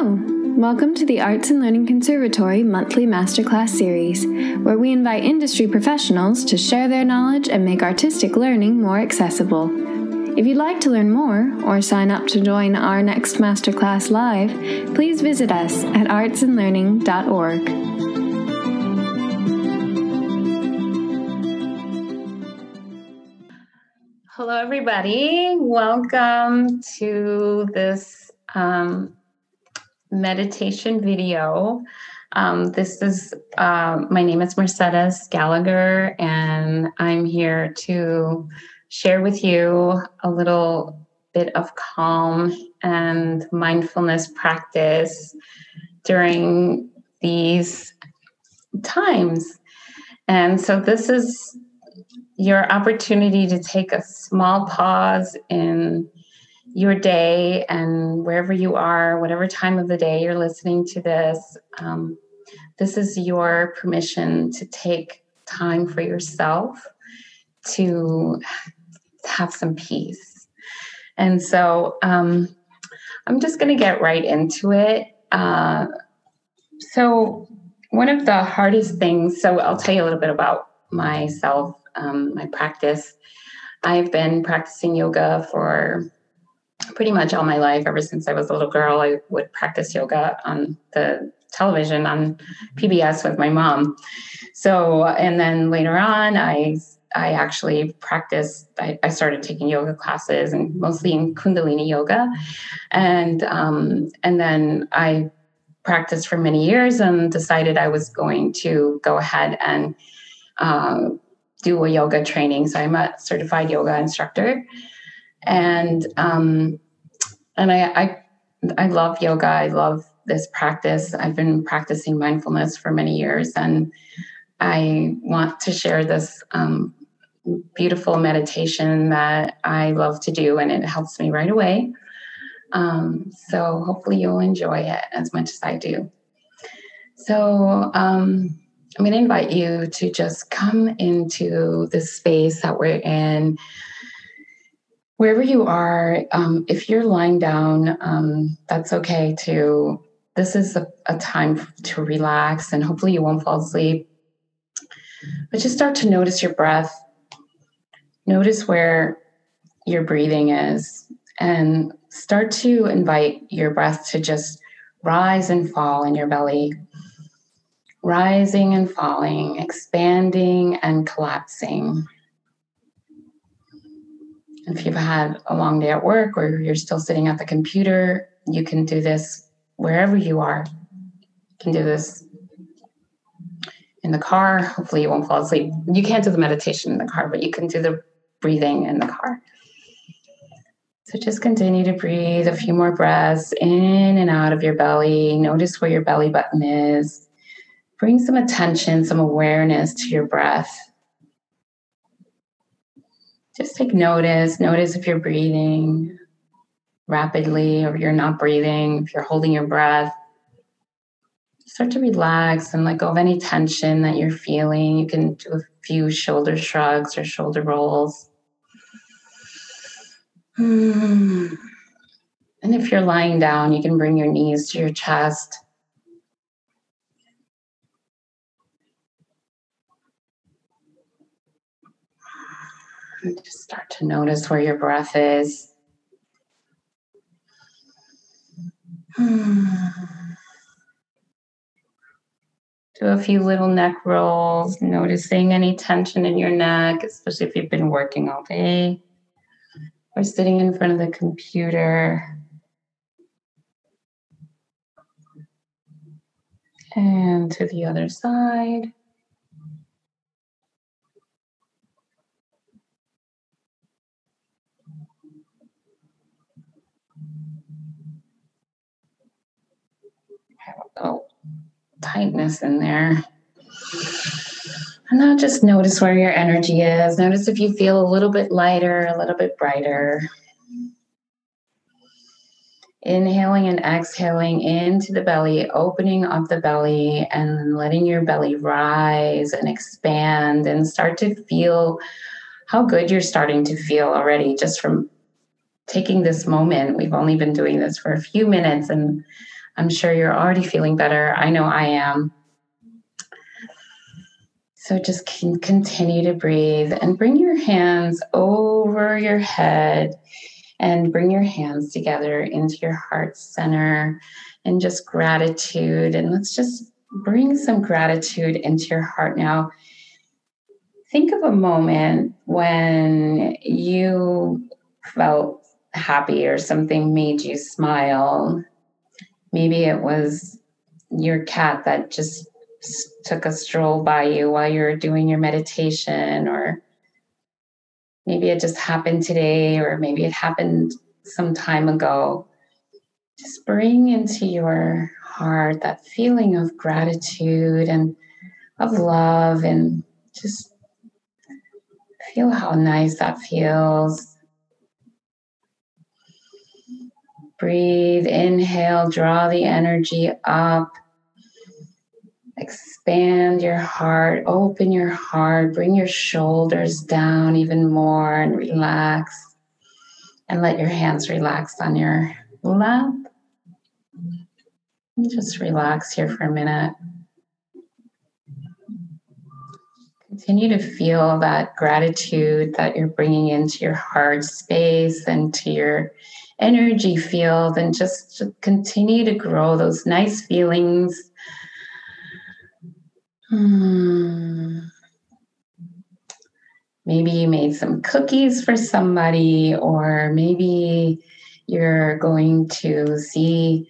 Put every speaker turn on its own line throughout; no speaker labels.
Hello! Welcome to the Arts and Learning Conservatory monthly masterclass series, where we invite industry professionals to share their knowledge and make artistic learning more accessible. If you'd like to learn more or sign up to join our next masterclass live, please visit us at artsandlearning.org. Hello, everybody. Welcome to this um, meditation video. Um, this is uh, my name is Mercedes Gallagher, and I'm here to share with you a little bit of calm and mindfulness practice during these times. And so, this is your opportunity to take a small pause in your day and wherever you are, whatever time of the day you're listening to this, um, this is your permission to take time for yourself to have some peace. And so um, I'm just going to get right into it. Uh, so, one of the hardest things, so I'll tell you a little bit about myself, um, my practice. I've been practicing yoga for pretty much all my life, ever since I was a little girl, I would practice yoga on the television on PBS with my mom. So, and then later on, I I actually practiced. I, I started taking yoga classes and mostly in Kundalini yoga, and um, and then I practiced for many years and decided I was going to go ahead and uh, do a yoga training. So I'm a certified yoga instructor and um, and I, I I love yoga. I love this practice. I've been practicing mindfulness for many years, and I want to share this um, beautiful meditation that I love to do, and it helps me right away. Um, so hopefully you'll enjoy it as much as I do. So um, I'm going to invite you to just come into the space that we're in wherever you are, um, if you're lying down, um, that's okay too. This is a, a time to relax and hopefully you won't fall asleep. But just start to notice your breath. Notice where your breathing is and start to invite your breath to just rise and fall in your belly. Rising and falling, expanding and collapsing if you've had a long day at work or you're still sitting at the computer, you can do this wherever you are. You can do this in the car. Hopefully, you won't fall asleep. You can't do the meditation in the car, but you can do the breathing in the car. So just continue to breathe a few more breaths in and out of your belly. Notice where your belly button is. Bring some attention, some awareness to your breath just take notice. Notice if you're breathing rapidly or you're not breathing, if you're holding your breath. Start to relax and let go of any tension that you're feeling. You can do a few shoulder shrugs or shoulder rolls. Hmm. And if you're lying down, you can bring your knees to your chest. Just start to notice where your breath is. Hmm. Do a few little neck rolls, noticing any tension in your neck, especially if you've been working all day or sitting in front of the computer. And to the other side. Little tightness in there. And now just notice where your energy is. Notice if you feel a little bit lighter, a little bit brighter. Inhaling and exhaling into the belly, opening up the belly and letting your belly rise and expand and start to feel how good you're starting to feel already just from taking this moment. We've only been doing this for a few minutes and I'm sure you're already feeling better. I know I am. So just continue to breathe and bring your hands over your head and bring your hands together into your heart center and just gratitude. And let's just bring some gratitude into your heart now. Think of a moment when you felt happy or something made you smile. Maybe it was your cat that just took a stroll by you while you were doing your meditation, or maybe it just happened today, or maybe it happened some time ago. Just bring into your heart that feeling of gratitude and of love, and just feel how nice that feels. Breathe, inhale, draw the energy up. Expand your heart, open your heart, bring your shoulders down even more and relax. And let your hands relax on your lap. Just relax here for a minute. Continue to feel that gratitude that you're bringing into your heart space and to your energy field, and just continue to grow those nice feelings. Hmm. Maybe you made some cookies for somebody, or maybe you're going to see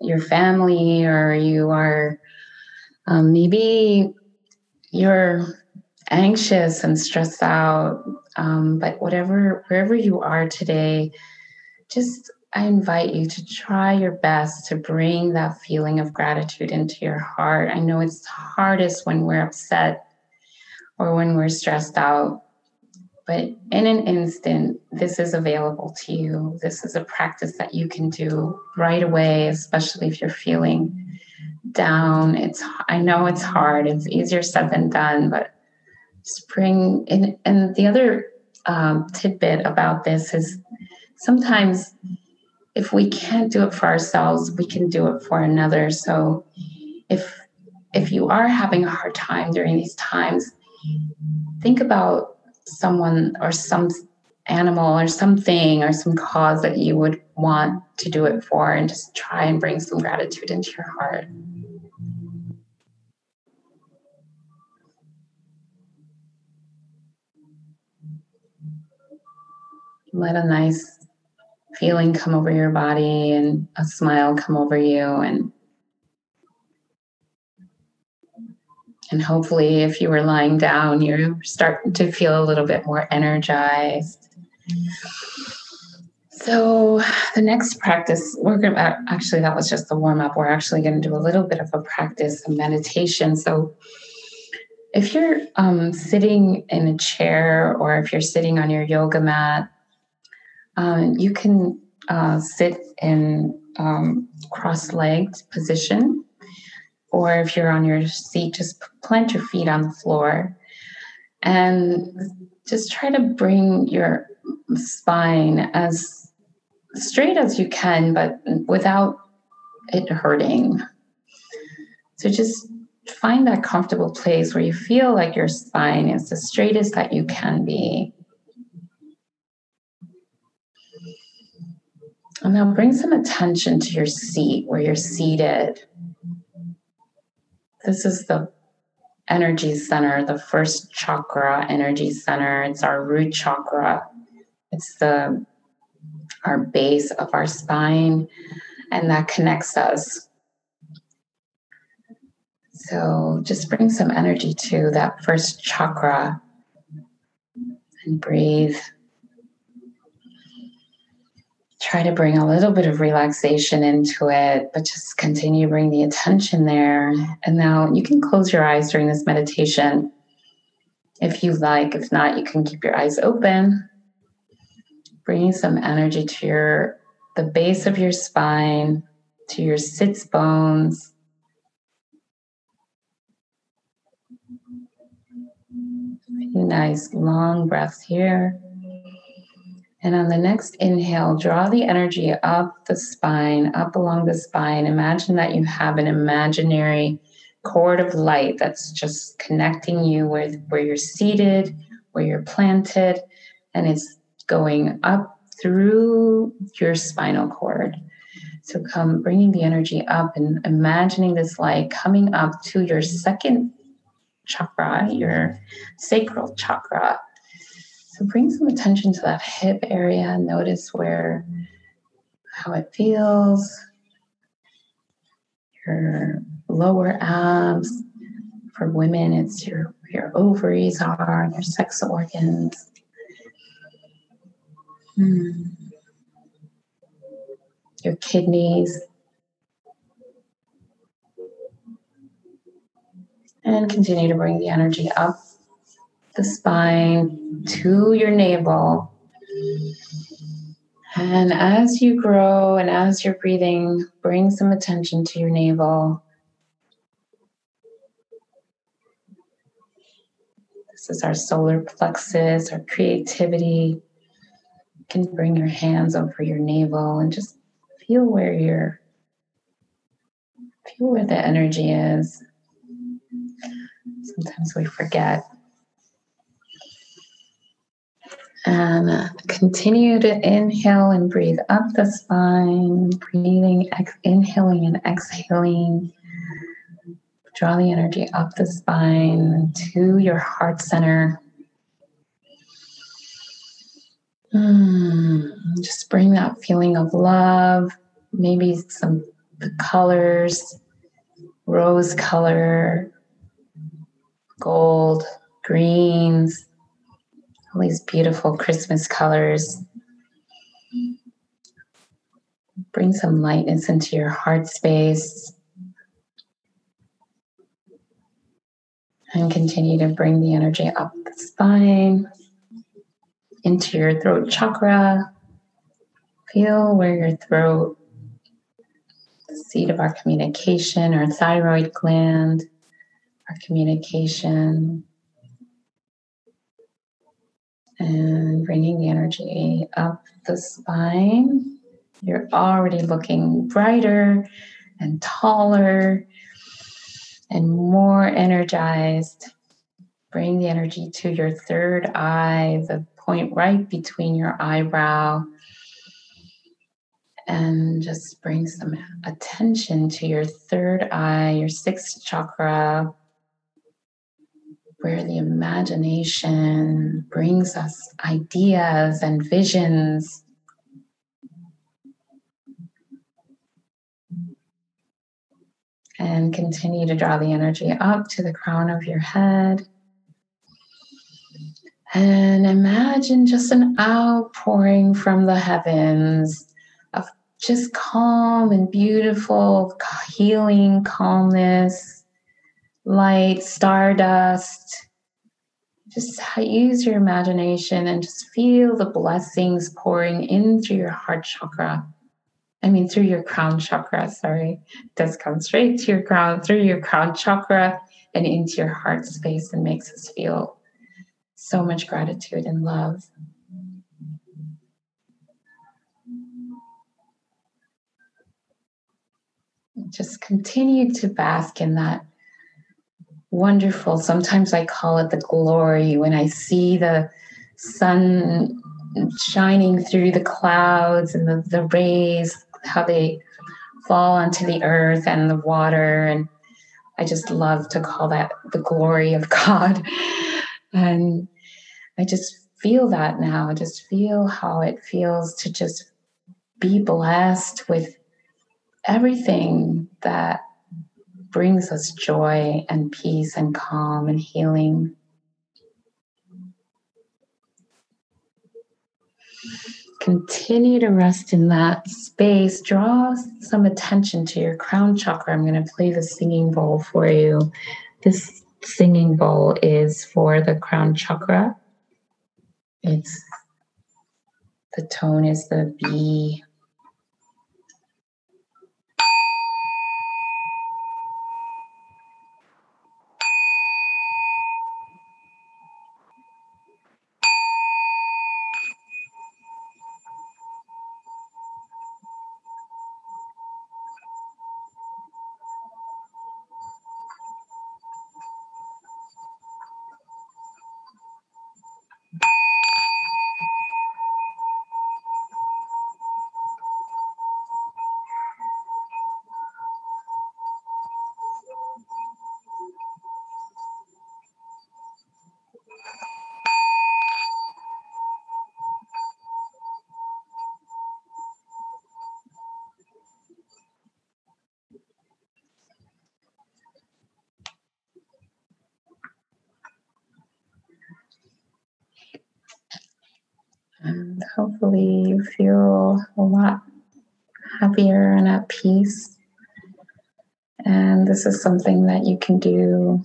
your family, or you are um, maybe you're anxious and stressed out, um, but whatever, wherever you are today, just I invite you to try your best to bring that feeling of gratitude into your heart. I know it's hardest when we're upset or when we're stressed out, but in an instant, this is available to you. This is a practice that you can do right away, especially if you're feeling down. It's I know it's hard. It's easier said than done, but spring and and the other um, tidbit about this is sometimes if we can't do it for ourselves we can do it for another. So if if you are having a hard time during these times think about someone or some animal or something or some cause that you would want to do it for and just try and bring some gratitude into your heart. Let a nice feeling come over your body and a smile come over you and and hopefully if you were lying down you're starting to feel a little bit more energized. So the next practice we're going to actually that was just the warm up. We're actually going to do a little bit of a practice of meditation. So if you're um, sitting in a chair or if you're sitting on your yoga mat uh, you can uh, sit in um, cross-legged position, or if you're on your seat, just plant your feet on the floor, and just try to bring your spine as straight as you can, but without it hurting. So just find that comfortable place where you feel like your spine is the straightest that you can be. And now bring some attention to your seat where you're seated. This is the energy center, the first chakra energy center. It's our root chakra. It's the our base of our spine and that connects us. So just bring some energy to that first chakra and breathe try to bring a little bit of relaxation into it, but just continue to bring the attention there. And now you can close your eyes during this meditation if you like. If not, you can keep your eyes open, bringing some energy to your the base of your spine, to your sits bones. Few nice long breaths here. And on the next inhale, draw the energy up the spine, up along the spine. Imagine that you have an imaginary cord of light that's just connecting you with where you're seated, where you're planted, and it's going up through your spinal cord. So come bringing the energy up and imagining this light coming up to your second chakra, your sacral chakra. So bring some attention to that hip area. Notice where, how it feels. Your lower abs. For women, it's your your ovaries are, and your sex organs. Hmm your kidneys. And continue to bring the energy up the spine to your navel. And as you grow and as you're breathing, bring some attention to your navel. This is our solar plexus, our creativity. You can bring your hands over your navel and just feel where your feel where the energy is. Sometimes we forget. And uh, continue to inhale and breathe up the spine, breathing, ex- inhaling and exhaling. Draw the energy up the spine to your heart center. Mm, just bring that feeling of love, maybe some colors, rose color, gold, greens, all these beautiful Christmas colors. Bring some lightness into your heart space. And continue to bring the energy up the spine into your throat chakra. Feel where your throat, the seat of our communication, our thyroid gland, our communication, and bringing the energy up the spine. You're already looking brighter and taller and more energized. Bring the energy to your third eye, the point right between your eyebrow and just bring some attention to your third eye, your sixth chakra, where the imagination brings us ideas and visions. And continue to draw the energy up to the crown of your head. And imagine just an outpouring from the heavens of just calm and beautiful, healing calmness, light, stardust. Just use your imagination and just feel the blessings pouring in through your heart chakra. I mean, through your crown chakra, sorry. It does come straight to your crown, through your crown chakra and into your heart space and makes us feel so much gratitude and love. Just continue to bask in that wonderful, sometimes I call it the glory when I see the sun shining through the clouds and the, the rays, how they fall onto the earth and the water. And I just love to call that the glory of God. And I just feel that now. I just feel how it feels to just be blessed with everything that brings us joy and peace and calm and healing. Continue to rest in that space. Draw some attention to your crown chakra. I'm going to play the singing bowl for you. This singing bowl is for the crown chakra. It's the tone is the B. hopefully you feel a lot happier and at peace. And this is something that you can do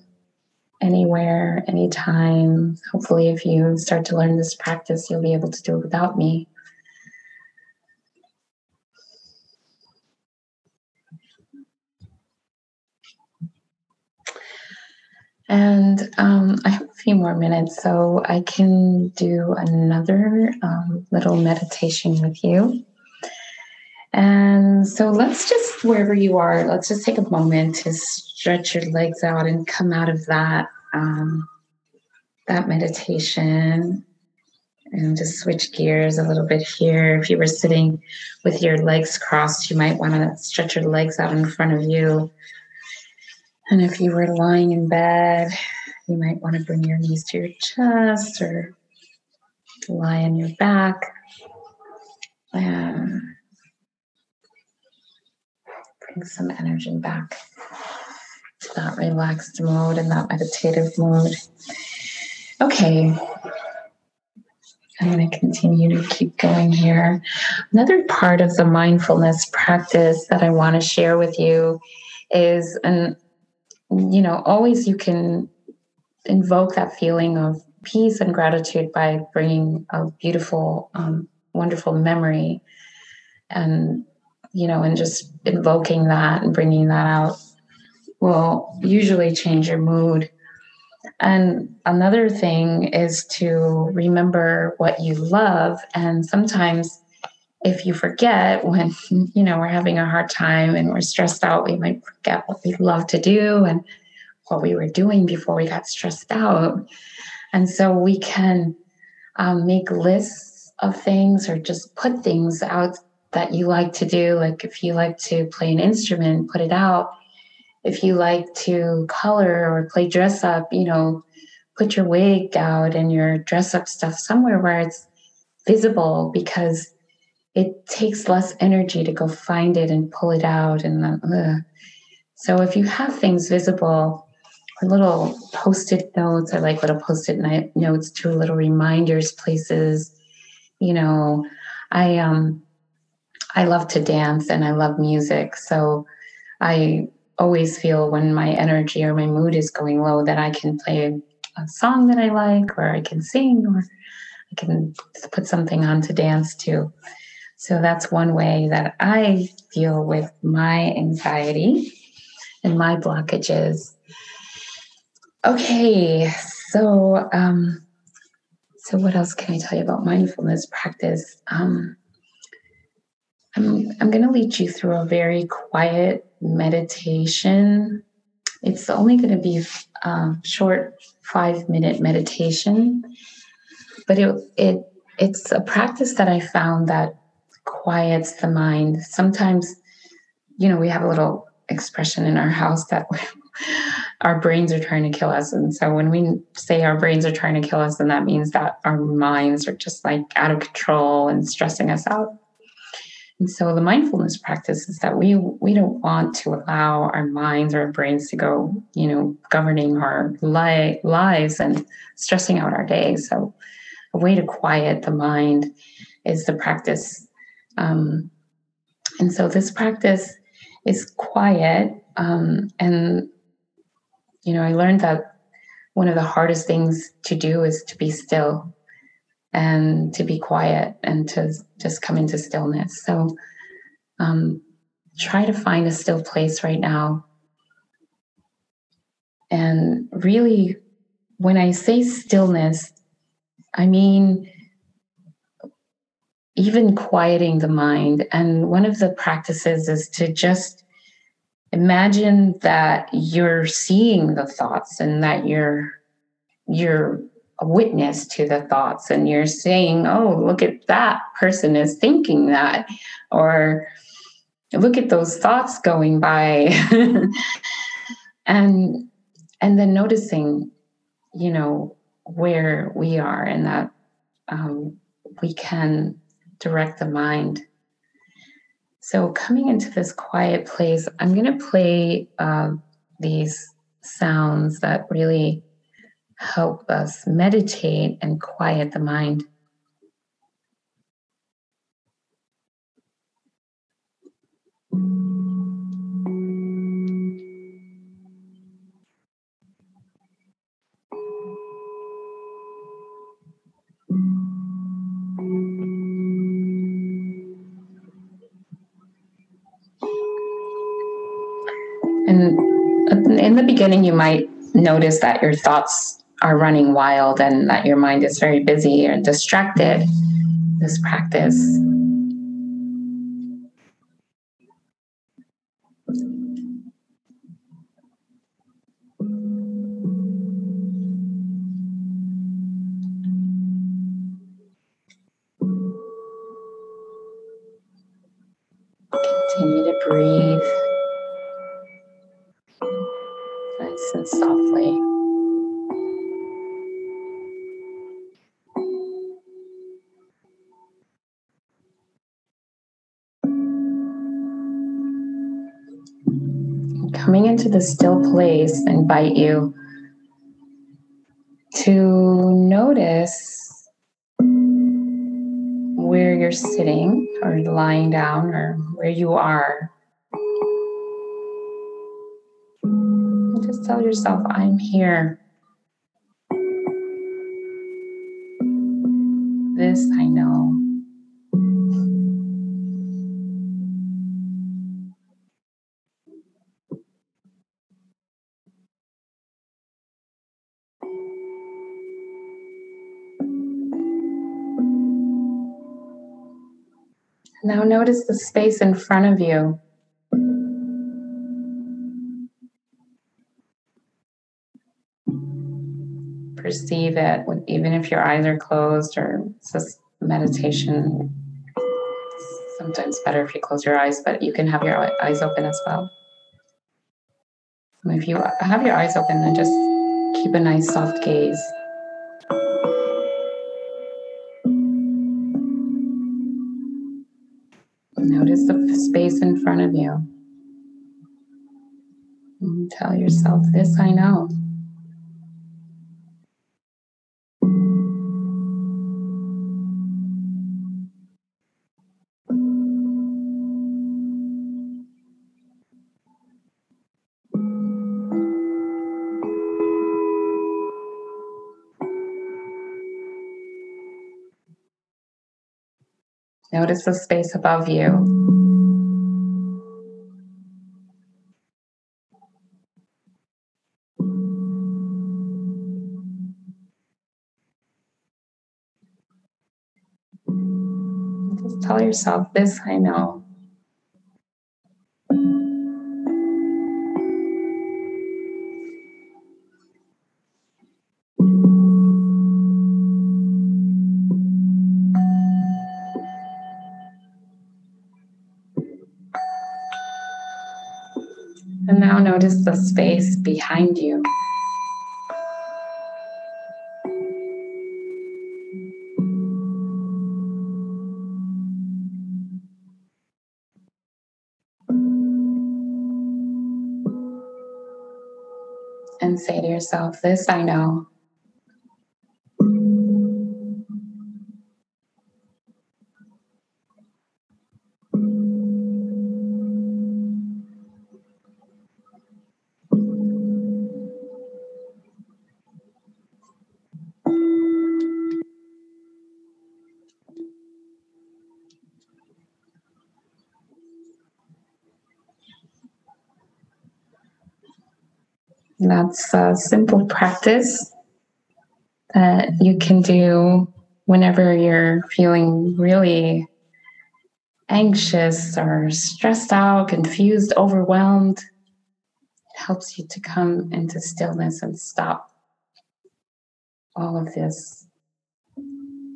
anywhere, anytime. Hopefully, if you start to learn this practice, you'll be able to do it without me. And um, I have a few more minutes, so I can do another um, little meditation with you. And so let's just, wherever you are, let's just take a moment to stretch your legs out and come out of that um, that meditation and just switch gears a little bit here. If you were sitting with your legs crossed, you might want to stretch your legs out in front of you. And if you were lying in bed, you might want to bring your knees to your chest or lie on your back. And bring some energy back to that relaxed mode and that meditative mode. Okay. I'm going to continue to keep going here. Another part of the mindfulness practice that I want to share with you is, and you know, always you can invoke that feeling of peace and gratitude by bringing a beautiful, um, wonderful memory and you know, and just invoking that and bringing that out will usually change your mood. And another thing is to remember what you love. And sometimes, if you forget when, you know, we're having a hard time and we're stressed out, we might forget what we love to do and what we were doing before we got stressed out. And so we can um, make lists of things or just put things out that you like to do. Like if you like to play an instrument, put it out. If you like to color or play dress up, you know, put your wig out and your dress up stuff somewhere where it's visible because it takes less energy to go find it and pull it out. And then, so if you have things visible, or little post-it notes, I like little post-it notes to little reminders, places. You know, I um I love to dance and I love music. So I always feel when my energy or my mood is going low that I can play a song that I like, or I can sing, or I can put something on to dance to. So that's one way that I deal with my anxiety and my blockages. Okay, so um, so what else can I tell you about mindfulness practice? Um, I'm, I'm going to lead you through a very quiet meditation. It's only going to be a um, short five minute meditation, but it, it it's a practice that I found that quiets the mind. Sometimes, you know, we have a little expression in our house that our brains are trying to kill us. And so when we say our brains are trying to kill us, then that means that our minds are just like out of control and stressing us out. And so the mindfulness practice is that we we don't want to allow our minds or our brains to go, you know, governing our li- lives and stressing out our days. So a way to quiet the mind is the practice. Um, and so this practice is quiet. Um, and you know, I learned that one of the hardest things to do is to be still and to be quiet and to just come into stillness. So um, try to find a still place right now. And really, when I say stillness, I mean even quieting the mind. And one of the practices is to just imagine that you're seeing the thoughts and that you're you're a witness to the thoughts and you're saying, oh, look at that person is thinking that, or look at those thoughts going by. and and then noticing, you know, where we are and that um, we can direct the mind. So coming into this quiet place, I'm going to play uh, these sounds that really help us meditate and quiet the mind. Beginning, you might notice that your thoughts are running wild and that your mind is very busy and distracted. This practice Continue to breathe and softly. Coming into the still place, invite you to notice where you're sitting or lying down or where you are. Just tell yourself, I'm here. This I know. Now notice the space in front of you. Perceive it, even if your eyes are closed or it's just meditation. Sometimes better if you close your eyes, but you can have your eyes open as well. If you have your eyes open, then just keep a nice soft gaze. Notice the space in front of you. And tell yourself, This I know. Notice the space above you. Just tell yourself, this I know. And now notice the space behind you. And say to yourself, This I know. That's a simple practice that you can do whenever you're feeling really anxious or stressed out, confused, overwhelmed. It helps you to come into stillness and stop all of this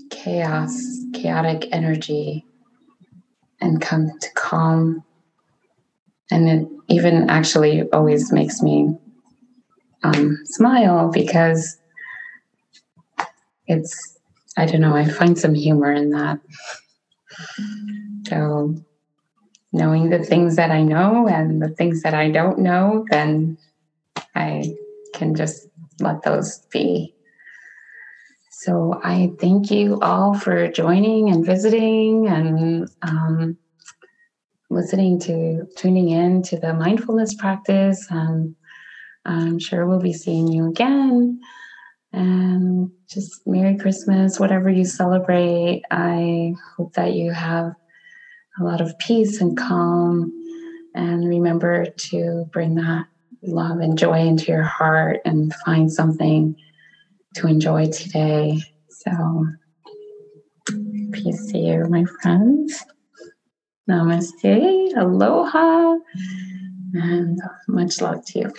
chaos, chaotic energy, and come to calm. And it even actually always makes me um, smile because it's, I don't know, I find some humor in that. So, knowing the things that I know and the things that I don't know, then I can just let those be. So, I thank you all for joining and visiting and um, listening to, tuning in to the mindfulness practice. And I'm sure we'll be seeing you again. And just Merry Christmas, whatever you celebrate. I hope that you have a lot of peace and calm And remember to bring that love and joy into your heart and find something to enjoy today. So, peace to you, my friends. Namaste, aloha, and much love to you.